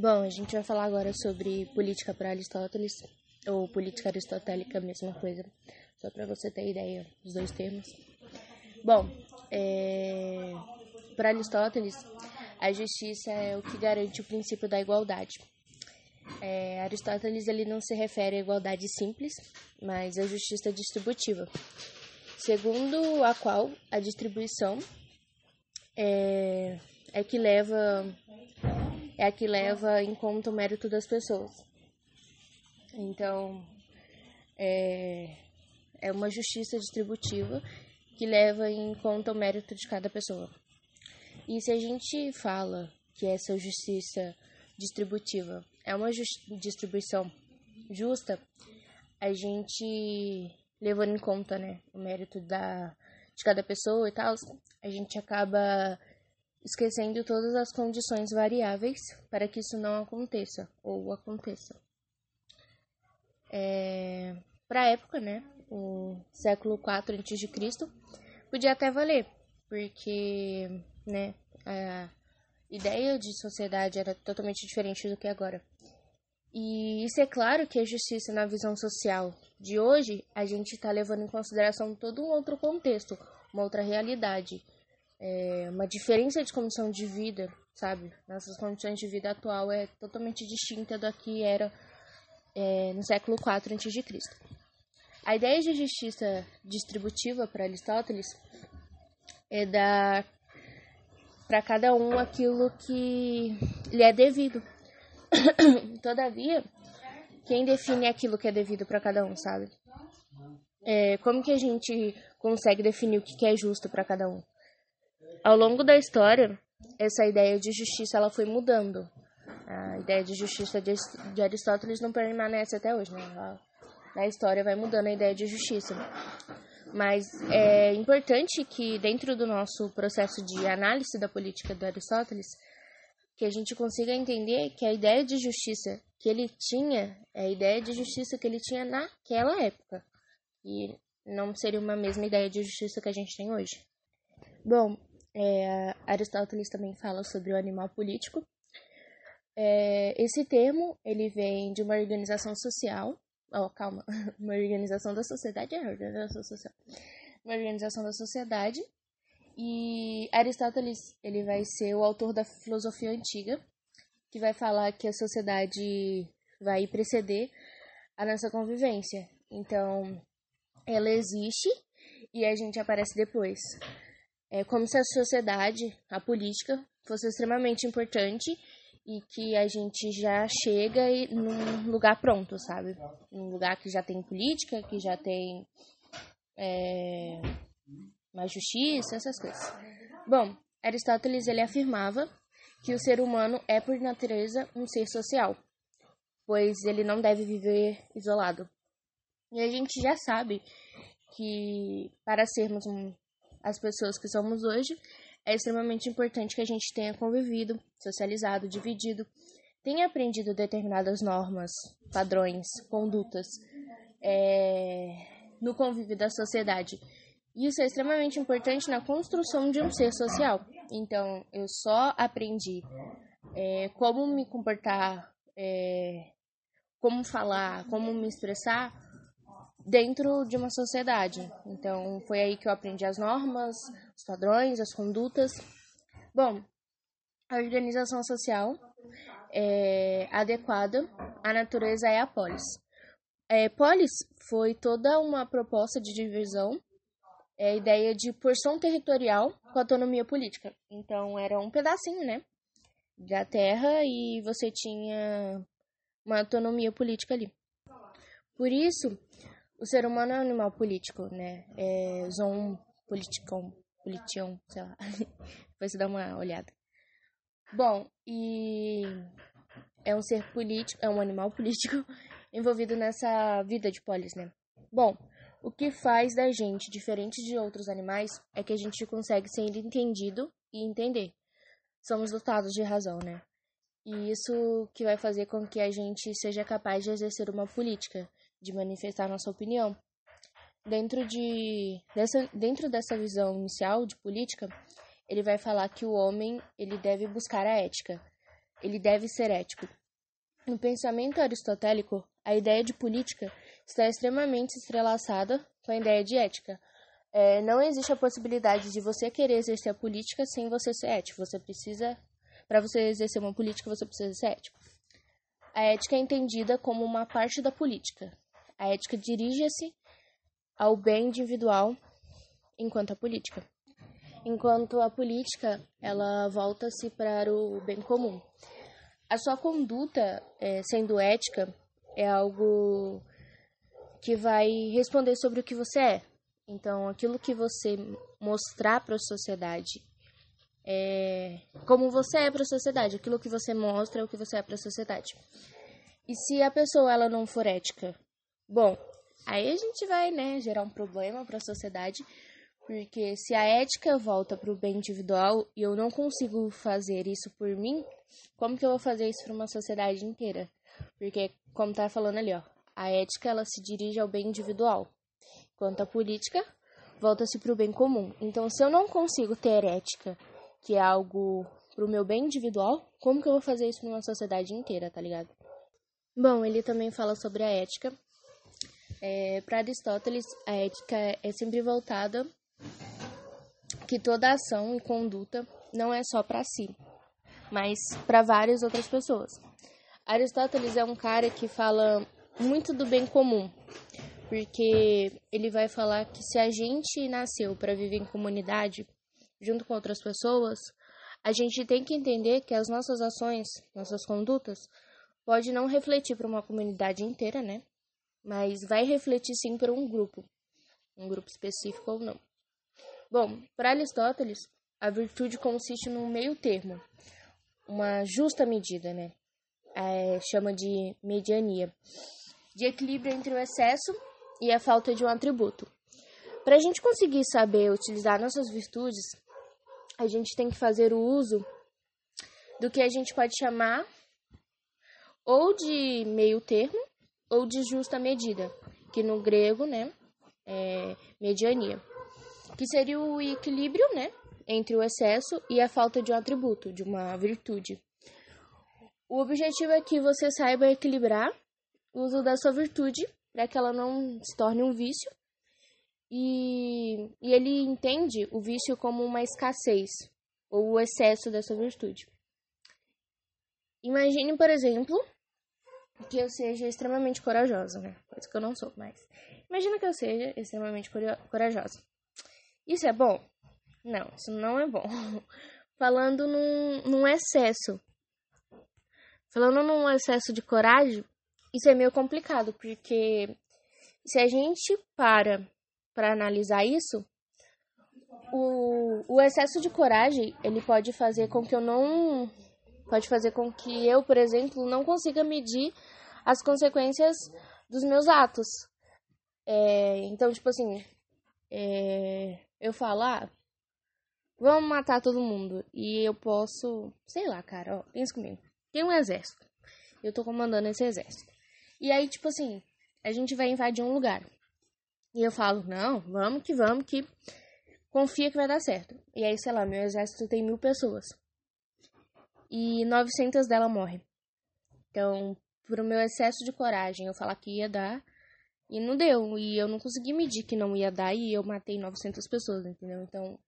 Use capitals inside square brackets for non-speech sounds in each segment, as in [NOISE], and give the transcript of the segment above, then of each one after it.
Bom, a gente vai falar agora sobre política para Aristóteles, ou política aristotélica, mesma coisa, só para você ter ideia dos dois termos. Bom, é... para Aristóteles, a justiça é o que garante o princípio da igualdade. É, Aristóteles ele não se refere à igualdade simples, mas à justiça distributiva, segundo a qual a distribuição é, é que leva é a que leva em conta o mérito das pessoas. Então, é, é uma justiça distributiva que leva em conta o mérito de cada pessoa. E se a gente fala que essa justiça distributiva é uma distribuição justa, a gente levando em conta, né, o mérito da de cada pessoa e tal, a gente acaba esquecendo todas as condições variáveis para que isso não aconteça ou aconteça. É, para a época, né, o século IV a.C., podia até valer, porque né, a ideia de sociedade era totalmente diferente do que agora. E isso é claro que a justiça na visão social de hoje, a gente está levando em consideração todo um outro contexto, uma outra realidade é, uma diferença de condição de vida, sabe? Nossas condições de vida atual é totalmente distinta da que era é, no século IV a.C. A ideia de justiça distributiva para Aristóteles é dar para cada um aquilo que lhe é devido. [COUGHS] Todavia, quem define aquilo que é devido para cada um, sabe? É, como que a gente consegue definir o que é justo para cada um? Ao longo da história, essa ideia de justiça ela foi mudando. A ideia de justiça de, Aristóteles não permanece até hoje, né? Na história vai mudando a ideia de justiça. Mas é importante que dentro do nosso processo de análise da política de Aristóteles, que a gente consiga entender que a ideia de justiça que ele tinha é a ideia de justiça que ele tinha naquela época. E não seria uma mesma ideia de justiça que a gente tem hoje. Bom, é, Aristóteles também fala sobre o animal político. É, esse termo ele vem de uma organização social. Oh, calma, [LAUGHS] uma organização da sociedade é organização social. Uma organização da sociedade. E Aristóteles ele vai ser o autor da filosofia antiga, que vai falar que a sociedade vai preceder a nossa convivência. Então, ela existe e a gente aparece depois. É como se a sociedade, a política, fosse extremamente importante e que a gente já chega num lugar pronto, sabe? Num lugar que já tem política, que já tem é, mais justiça, essas coisas. Bom, Aristóteles ele afirmava que o ser humano é por natureza um ser social, pois ele não deve viver isolado. E a gente já sabe que para sermos um as pessoas que somos hoje, é extremamente importante que a gente tenha convivido, socializado, dividido, tenha aprendido determinadas normas, padrões, condutas é, no convívio da sociedade. Isso é extremamente importante na construção de um ser social. Então, eu só aprendi é, como me comportar, é, como falar, como me expressar dentro de uma sociedade. Então, foi aí que eu aprendi as normas, os padrões, as condutas. Bom, a organização social é adequada à natureza é a polis. É, polis foi toda uma proposta de divisão, é a ideia de porção territorial com autonomia política. Então, era um pedacinho, né, da terra e você tinha uma autonomia política ali. Por isso, o ser humano é um animal político, né? É zon politicão, politião, sei lá. [LAUGHS] Depois você dá uma olhada. Bom, e é um ser político, é um animal [LAUGHS] político envolvido nessa vida de polis, né? Bom, o que faz da gente diferente de outros animais é que a gente consegue ser entendido e entender. Somos dotados de razão, né? E isso que vai fazer com que a gente seja capaz de exercer uma política de manifestar nossa opinião. Dentro, de, dessa, dentro dessa visão inicial de política, ele vai falar que o homem ele deve buscar a ética. ele deve ser ético. No pensamento aristotélico, a ideia de política está extremamente entrelaçada com a ideia de ética. É, não existe a possibilidade de você querer exercer a política sem você ser ético. Você precisa, para você exercer uma política, você precisa ser ético. A ética é entendida como uma parte da política. A ética dirige-se ao bem individual enquanto a política. Enquanto a política, ela volta-se para o bem comum. A sua conduta, é, sendo ética, é algo que vai responder sobre o que você é. Então, aquilo que você mostrar para a sociedade é como você é para a sociedade, aquilo que você mostra é o que você é para a sociedade. E se a pessoa ela não for ética, bom, aí a gente vai, né, gerar um problema para a sociedade, porque se a ética volta para o bem individual e eu não consigo fazer isso por mim, como que eu vou fazer isso para uma sociedade inteira? Porque, como tá falando ali, ó, a ética ela se dirige ao bem individual, enquanto a política volta-se para o bem comum. Então, se eu não consigo ter ética, que é algo para o meu bem individual, como que eu vou fazer isso numa sociedade inteira, tá ligado? Bom, ele também fala sobre a ética. É, para Aristóteles, a ética é sempre voltada que toda ação e conduta não é só para si, mas para várias outras pessoas. Aristóteles é um cara que fala muito do bem comum, porque ele vai falar que se a gente nasceu para viver em comunidade, junto com outras pessoas, a gente tem que entender que as nossas ações, nossas condutas, pode não refletir para uma comunidade inteira, né? Mas vai refletir sim para um grupo, um grupo específico ou não. Bom, para Aristóteles, a virtude consiste num meio termo, uma justa medida, né? É, chama de mediania, de equilíbrio entre o excesso e a falta de um atributo. Para a gente conseguir saber utilizar nossas virtudes, a gente tem que fazer o uso do que a gente pode chamar ou de meio termo ou de justa medida, que no grego, né, é mediania que seria o equilíbrio, né, entre o excesso e a falta de um atributo, de uma virtude. O objetivo é que você saiba equilibrar o uso da sua virtude para que ela não se torne um vício. E, e ele entende o vício como uma escassez ou o excesso dessa virtude. Imagine, por exemplo, que eu seja extremamente corajosa, né? Coisa que eu não sou, mas imagina que eu seja extremamente corajosa. Isso é bom? Não, isso não é bom. [LAUGHS] Falando num, num excesso. Falando num excesso de coragem, isso é meio complicado, porque se a gente para para analisar isso, o, o excesso de coragem, ele pode fazer com que eu não pode fazer com que eu, por exemplo, não consiga medir as consequências dos meus atos. É, então, tipo assim, é, eu falo, ah, vamos matar todo mundo. E eu posso, sei lá, cara, ó, pensa comigo. Tem um exército. Eu tô comandando esse exército. E aí, tipo assim, a gente vai invadir um lugar. E eu falo, não, vamos que vamos, que confia que vai dar certo. E aí, sei lá, meu exército tem mil pessoas. E 900 dela morrem. Então, pro meu excesso de coragem, eu falar que ia dar, e não deu. E eu não consegui medir que não ia dar e eu matei 900 pessoas, entendeu? Então,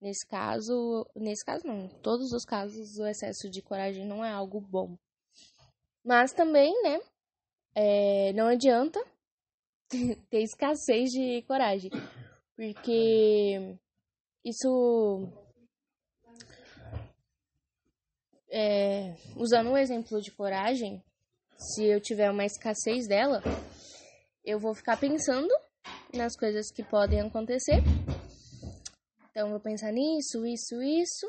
nesse caso, nesse caso não, em todos os casos o excesso de coragem não é algo bom. Mas também, né, é, não adianta [LAUGHS] ter escassez de coragem, porque isso é, usando um exemplo de coragem, se eu tiver uma escassez dela, eu vou ficar pensando nas coisas que podem acontecer. Então, eu vou pensar nisso, isso, isso,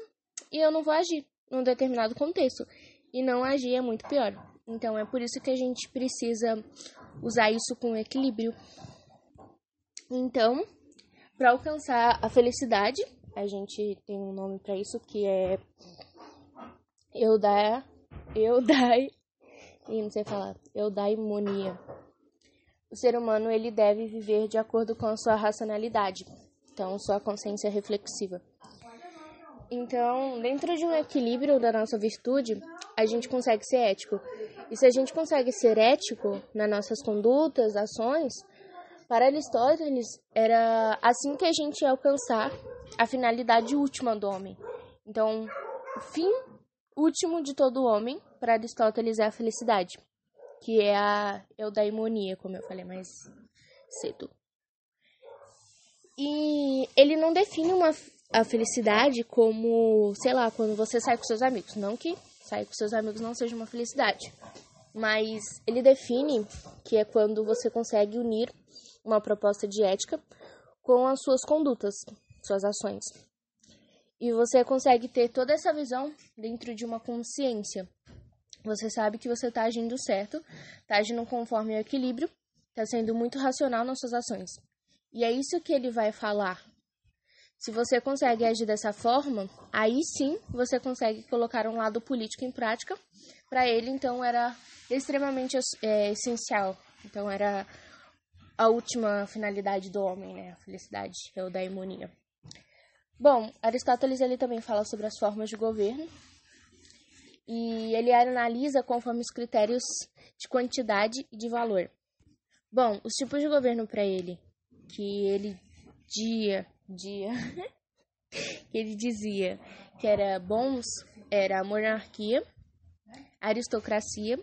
e eu não vou agir num determinado contexto. E não agir é muito pior. Então, é por isso que a gente precisa usar isso com equilíbrio. Então, para alcançar a felicidade, a gente tem um nome para isso que é eudai, eudai, [LAUGHS] e não sei falar, eudaimonia o ser humano ele deve viver de acordo com a sua racionalidade, então sua consciência reflexiva. Então, dentro de um equilíbrio da nossa virtude, a gente consegue ser ético. E se a gente consegue ser ético nas nossas condutas, ações, para Aristóteles era assim que a gente ia alcançar a finalidade última do homem. Então, o fim último de todo homem, para Aristóteles, é a felicidade, que é a eudaimonia, como eu falei mais cedo. E ele não define uma, a felicidade como, sei lá, quando você sai com seus amigos. Não que sair com seus amigos não seja uma felicidade. Mas ele define que é quando você consegue unir uma proposta de ética com as suas condutas, suas ações. E você consegue ter toda essa visão dentro de uma consciência. Você sabe que você está agindo certo, está agindo conforme o equilíbrio, está sendo muito racional nas suas ações. E é isso que ele vai falar. Se você consegue agir dessa forma, aí sim você consegue colocar um lado político em prática. Para ele, então, era extremamente é, essencial. Então, era a última finalidade do homem, né? A felicidade, é o da harmonia. Bom, Aristóteles ele também fala sobre as formas de governo e ele analisa conforme os critérios de quantidade e de valor. Bom, os tipos de governo para ele que ele dia dia [LAUGHS] que ele dizia que era bons era a monarquia, a aristocracia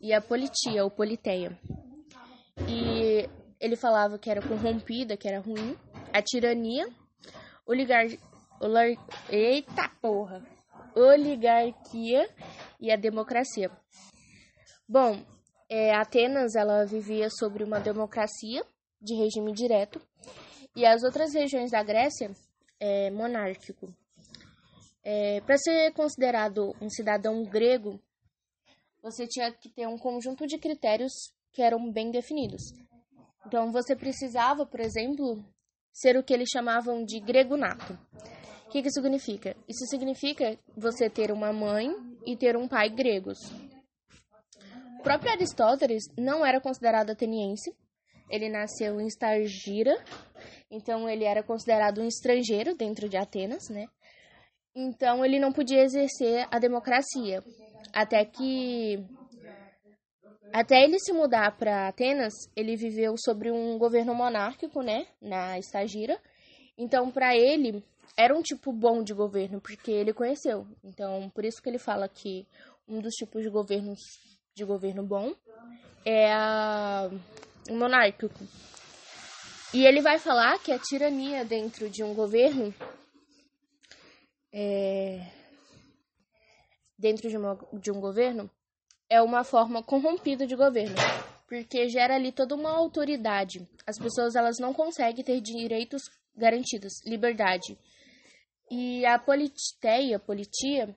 e a politia ou politeia. E ele falava que era corrompida, que era ruim, a tirania oligar... Olar... Eita porra! Oligarquia e a democracia. Bom, é, Atenas ela vivia sobre uma democracia de regime direto e as outras regiões da Grécia é monárquico. É, Para ser considerado um cidadão grego, você tinha que ter um conjunto de critérios que eram bem definidos. Então, você precisava, por exemplo, ser o que eles chamavam de grego nato. O que, que isso significa? Isso significa você ter uma mãe e ter um pai gregos. O próprio Aristóteles não era considerado ateniense, ele nasceu em Stargira, então ele era considerado um estrangeiro dentro de Atenas, né? Então ele não podia exercer a democracia, até que até ele se mudar para Atenas, ele viveu sobre um governo monárquico, né, na Estagira. Então, para ele, era um tipo bom de governo, porque ele conheceu. Então, por isso que ele fala que um dos tipos de governos de governo bom é a, o monárquico. E ele vai falar que a tirania dentro de um governo é, dentro de, uma, de um governo é uma forma corrompida de governo, porque gera ali toda uma autoridade. As pessoas elas não conseguem ter direitos garantidos, liberdade. E a politeia, politia,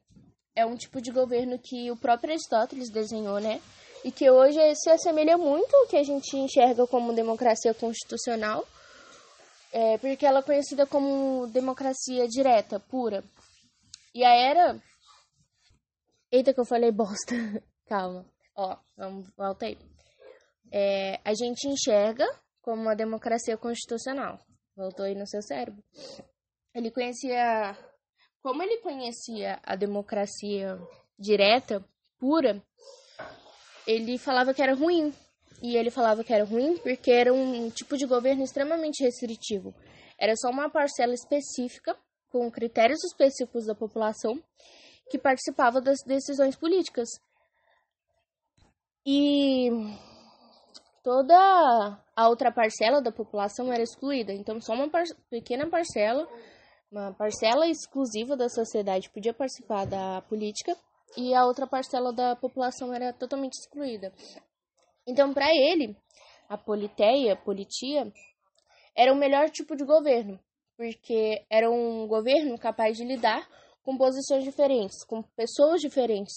é um tipo de governo que o próprio Aristóteles desenhou, né? E que hoje se assemelha muito ao que a gente enxerga como democracia constitucional, é, porque ela é conhecida como democracia direta, pura. E a era. Eita, que eu falei bosta. [LAUGHS] Calma. Ó, vamos, volta aí. É, a gente enxerga como uma democracia constitucional. Voltou aí no seu cérebro. Ele conhecia. Como ele conhecia a democracia direta, pura, ele falava que era ruim. E ele falava que era ruim porque era um tipo de governo extremamente restritivo. Era só uma parcela específica, com critérios específicos da população, que participava das decisões políticas. E toda a outra parcela da população era excluída. Então, só uma par pequena parcela, uma parcela exclusiva da sociedade podia participar da política e a outra parcela da população era totalmente excluída. Então, para ele, a politeia, politia, era o melhor tipo de governo, porque era um governo capaz de lidar com posições diferentes, com pessoas diferentes,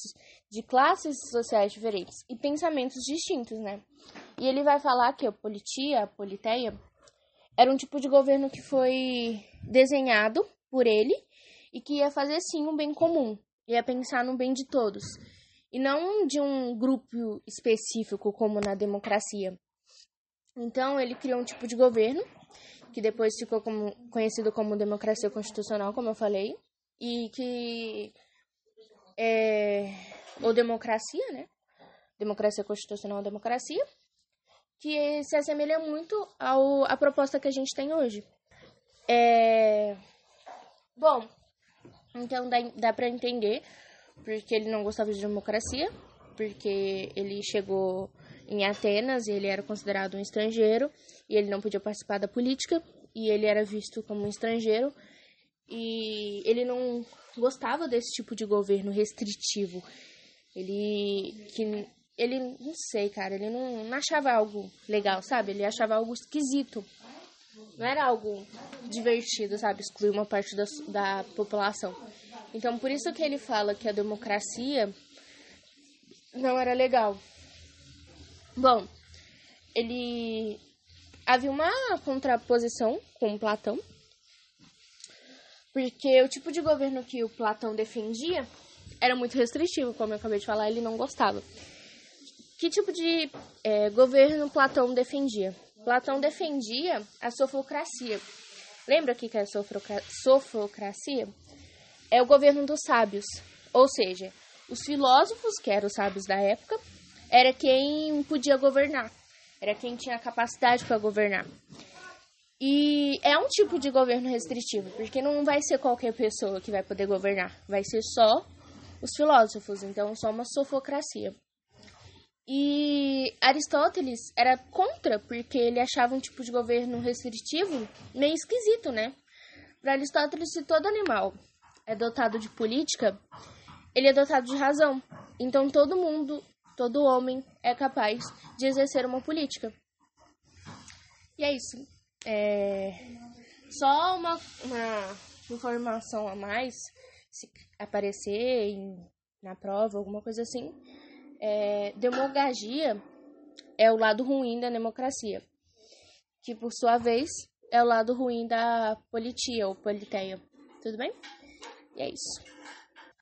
de classes sociais diferentes e pensamentos distintos, né? E ele vai falar que a politia, a politeia, era um tipo de governo que foi desenhado por ele e que ia fazer sim um bem comum, ia pensar no bem de todos e não de um grupo específico como na democracia. Então ele criou um tipo de governo que depois ficou como, conhecido como democracia constitucional, como eu falei, e que é, ou democracia, né? Democracia constitucional democracia, que se assemelha muito ao, à proposta que a gente tem hoje. É... Bom, então dá, dá para entender porque ele não gostava de democracia, porque ele chegou em Atenas e ele era considerado um estrangeiro e ele não podia participar da política e ele era visto como um estrangeiro e ele não gostava desse tipo de governo restritivo. Ele que ele não sei, cara, ele não, não achava algo legal, sabe? Ele achava algo esquisito. Não era algo divertido, sabe? Excluir uma parte da, da população. Então, por isso que ele fala que a democracia não era legal. Bom, ele havia uma contraposição com Platão, porque o tipo de governo que o Platão defendia era muito restritivo, como eu acabei de falar, ele não gostava. Que tipo de é, governo Platão defendia? Platão defendia a sofocracia. Lembra o que é sofocracia? É o governo dos sábios, ou seja, os filósofos, que eram os sábios da época, era quem podia governar, era quem tinha capacidade para governar. E é um tipo de governo restritivo, porque não vai ser qualquer pessoa que vai poder governar, vai ser só os filósofos, então só uma sofocracia. E Aristóteles era contra, porque ele achava um tipo de governo restritivo meio esquisito, né? Para Aristóteles, se todo animal é dotado de política, ele é dotado de razão. Então todo mundo, todo homem é capaz de exercer uma política. E é isso. É... Só uma, uma informação a mais, se aparecer em, na prova, alguma coisa assim. É, demogagia é o lado ruim da democracia, que por sua vez é o lado ruim da politia ou politeia. Tudo bem? E é isso.